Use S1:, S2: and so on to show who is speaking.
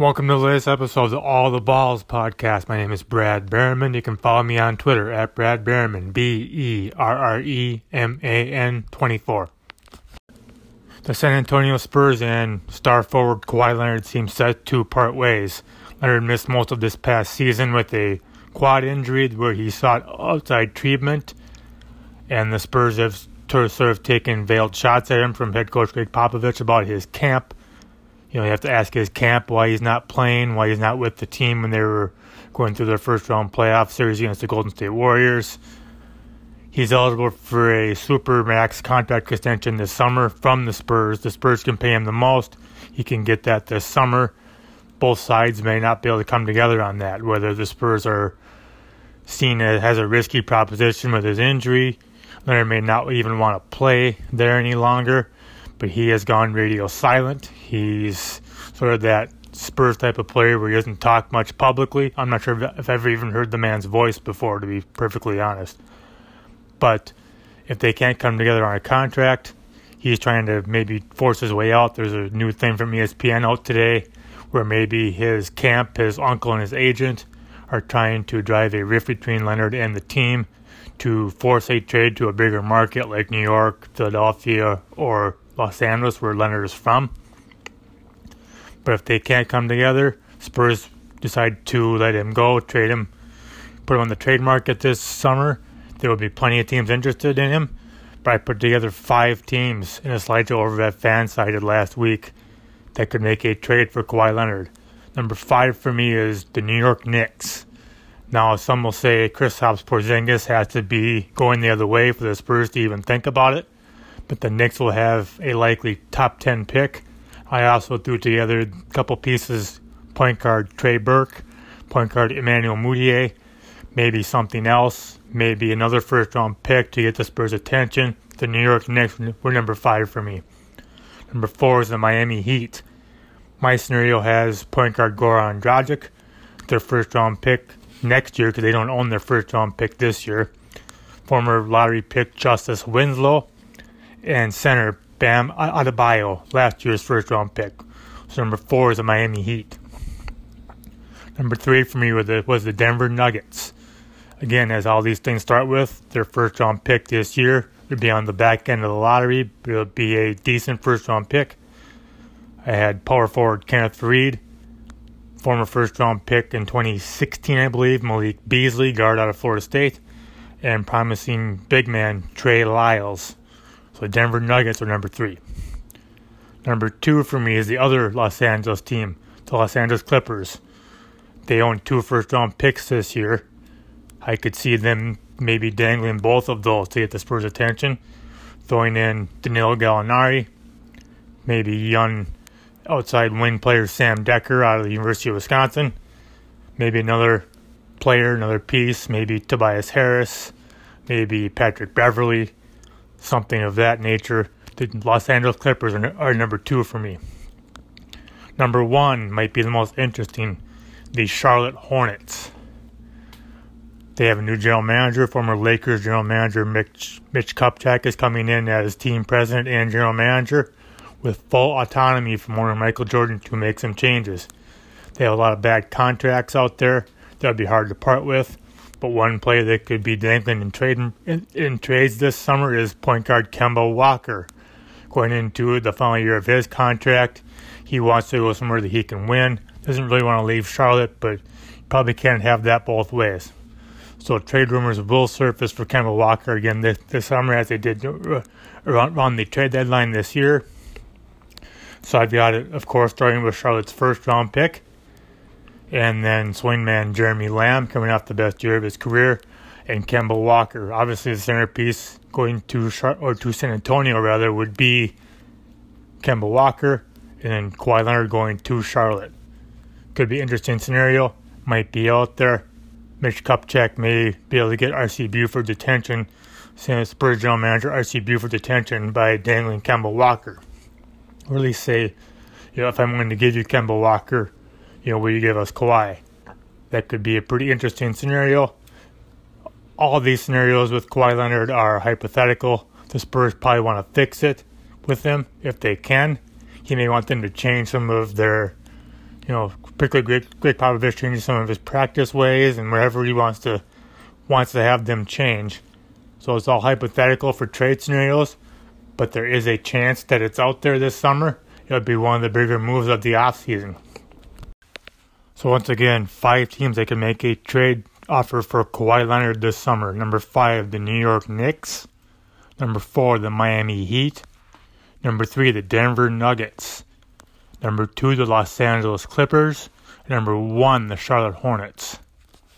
S1: Welcome to the latest episode of the All the Balls podcast. My name is Brad Berreman. You can follow me on Twitter at Brad Berreman, B E R R E M A N 24. The San Antonio Spurs and star forward Kawhi Leonard seem set to part ways. Leonard missed most of this past season with a quad injury where he sought outside treatment, and the Spurs have sort of taken veiled shots at him from head coach Gregg Popovich about his camp you know, you have to ask his camp why he's not playing, why he's not with the team when they were going through their first round playoff series against the Golden State Warriors. He's eligible for a super max contract extension this summer from the Spurs. The Spurs can pay him the most. He can get that this summer. Both sides may not be able to come together on that, whether the Spurs are seen as has a risky proposition with his injury. Leonard may not even want to play there any longer but he has gone radio silent. He's sort of that Spurs type of player where he doesn't talk much publicly. I'm not sure if I've ever even heard the man's voice before, to be perfectly honest. But if they can't come together on a contract, he's trying to maybe force his way out. There's a new thing from ESPN out today where maybe his camp, his uncle, and his agent are trying to drive a rift between Leonard and the team to force a trade to a bigger market like New York, Philadelphia, or Los Angeles, where Leonard is from. But if they can't come together, Spurs decide to let him go, trade him, put him on the trade market this summer. There will be plenty of teams interested in him. But I put together five teams in a slideshow over at FanSided last week that could make a trade for Kawhi Leonard. Number five for me is the New York Knicks. Now, some will say Kristaps Porzingis has to be going the other way for the Spurs to even think about it but the Knicks will have a likely top 10 pick. I also threw together a couple pieces point guard Trey Burke, point guard Emmanuel Mudiay, maybe something else, maybe another first round pick to get the Spurs' attention. The New York Knicks were number five for me. Number four is the Miami Heat. My scenario has point guard Goran Dragic, their first round pick next year because they don't own their first round pick this year. Former lottery pick Justice Winslow, and center Bam Adebayo, last year's first round pick. So number four is the Miami Heat. Number three for me was the, was the Denver Nuggets. Again, as all these things start with, their first round pick this year would be on the back end of the lottery. It would be a decent first round pick. I had power forward Kenneth Faried, former first round pick in 2016, I believe, Malik Beasley, guard out of Florida State, and promising big man Trey Lyles. So Denver Nuggets are number three. Number two for me is the other Los Angeles team, the Los Angeles Clippers. They own two first round picks this year. I could see them maybe dangling both of those to get the Spurs' attention, throwing in Danilo Gallinari, maybe young outside wing player Sam Dekker out of the University of Wisconsin, maybe another player, another piece, maybe Tobias Harris, maybe Patrick Beverley, something of that nature. The Los Angeles Clippers are, are number two for me. Number one might be the most interesting the Charlotte Hornets. They have a new general manager. Former Lakers general manager Mitch, Mitch Kupchak is coming in as team president and general manager with full autonomy from owner Michael Jordan to make some changes. They have a lot of bad contracts out there that would be hard to part with. But one player that could be dangling in, trade, in, in trades this summer is point guard Kemba Walker. Going into the final year of his contract, he wants to go somewhere that he can win. Doesn't really want to leave Charlotte, but probably can't have that both ways. So trade rumors will surface for Kemba Walker again this, this summer, as they did uh, around, around the trade deadline this year. So I've got it, of course, starting with Charlotte's first round pick and then swingman Jeremy Lamb coming off the best year of his career, and Kemba Walker. Obviously, the centerpiece going to Char- or to San Antonio rather would be Kemba Walker, and then Kawhi Leonard going to Charlotte. Could be interesting scenario. Might be out there. Mitch Kupchak may be able to get R.C. Buford detention. San Spurs general manager R.C. Buford detention by dangling Kemba Walker. Or at least say, you know, if I'm going to give you Kemba Walker, you know, will you give us Kawhi? That could be a pretty interesting scenario. All these scenarios with Kawhi Leonard are hypothetical. The Spurs probably want to fix it with him if they can. He may want them to change some of their, you know, particularly Greg, Gregg Popovich changing some of his practice ways and wherever he wants to wants to have them change. So it's all hypothetical for trade scenarios, but there is a chance that it's out there this summer. It would be one of the bigger moves of the offseason. So once again, five teams that can make a trade offer for Kawhi Leonard this summer. Number five, the New York Knicks. Number four, the Miami Heat. Number three, the Denver Nuggets. Number two, the Los Angeles Clippers. Number one, the Charlotte Hornets.